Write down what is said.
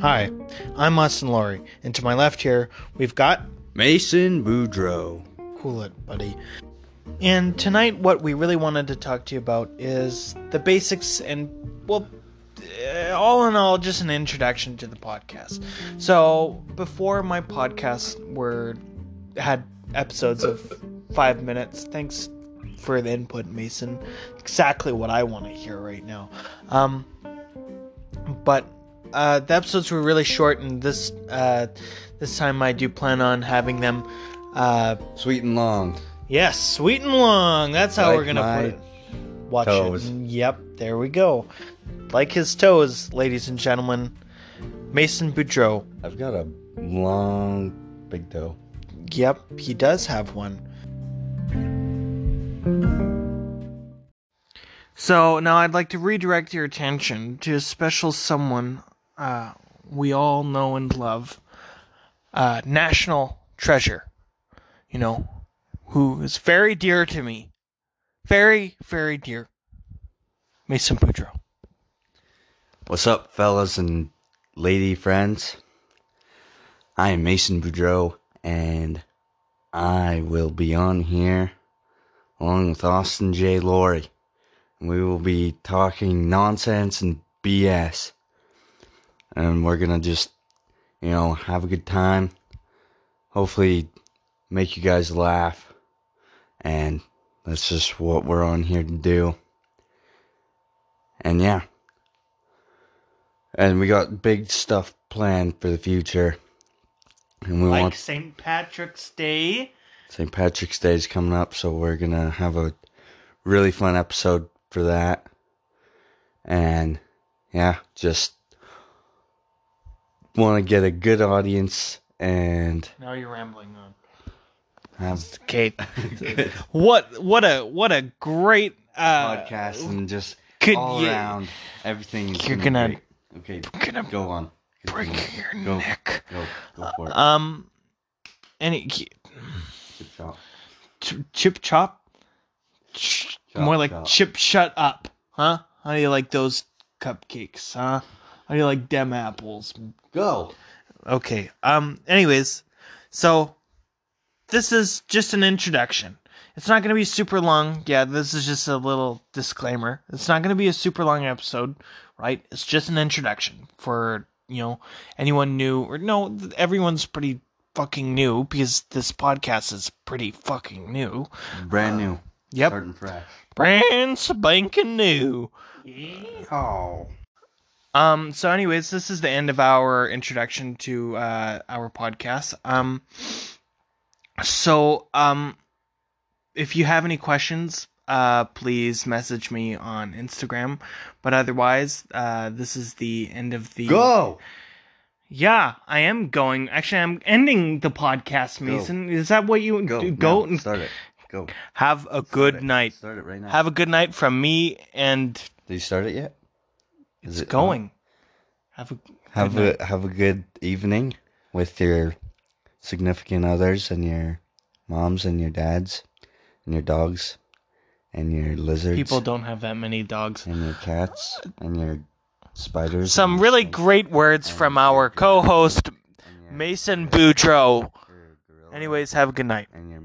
Hi, I'm Austin Laurie, and to my left here, we've got Mason Boudreau. Cool It, buddy. And tonight, what we really wanted to talk to you about is the basics and, well, uh, all in all, just an introduction to the podcast. So, before my podcasts were had episodes of five minutes, thanks for the input, Mason. Exactly what I want to hear right now. Um, but uh, the episodes were really short, and this uh, this time I do plan on having them. Uh, Sweet and long. yes, sweet and long. That's how Like we're gonna put it. Watch toes. it. Yep, there we go. Like his toes, ladies and gentlemen. Mason Boudreau. I've got a long big toe. Yep, he does have one. So now I'd like to redirect your attention to a special someone uh, we all know and love, uh, national treasure. You know, who is very dear to me, very very dear. Mason Boudreau. What's up, fellas and lady friends? I am Mason Boudreau, and I will be on here along with Austin J. Laurie. We will be talking nonsense and BS. And we're gonna just, you know, have a good time. Hopefully, make you guys laugh. And that's just what we're on here to do. And yeah. And we got big stuff planned for the future. And we Like want St. Patrick's Day. St. Patrick's Day is coming up, so we're gonna have a really fun episode for that. And yeah, just want to get a good audience and Now you're rambling on. have Okay. what what a what a great uh, podcast and just could all you- around everything. You're be gonna- great. okay. gonna go on. break Continue. your Go. neck. Go go for it. Um, any Good shot. ch- chip chop, Ch- Chop, more like chop. chip shut up, huh? How do you like those cupcakes, huh? How do you like dem apples? Go. Okay. Um. Anyways, so this is just an introduction. It's not going to be super long. Yeah, this is just a little disclaimer. It's not going to be a super long episode, right? It's just an introduction for you know anyone new or no, everyone's pretty fucking new because this podcast is pretty fucking new. Brand new. Yep, Starting fresh. brand spanking new. Oh. Um. So, anyways, this is the end of our introduction to uh, our podcast. Um. So, um, if you have any questions, uh, please message me on Instagram. But otherwise, uh, this is the end of the. Go. Yeah, I am going. Actually, I'm ending the podcast, Mason. Is that what you Go. do? Go and Start it. Go. have a good it. night. Start it right now. Have a good night from me, and Did you start it yet? Is it's it going. Have a Have a have a good evening with your significant others and your moms and your dads and your dogs and your lizards people don't have that many dogs. and your cats and your spiders. Some really great words from our co-host Mason Boudreau. Anyways, have a good night. and your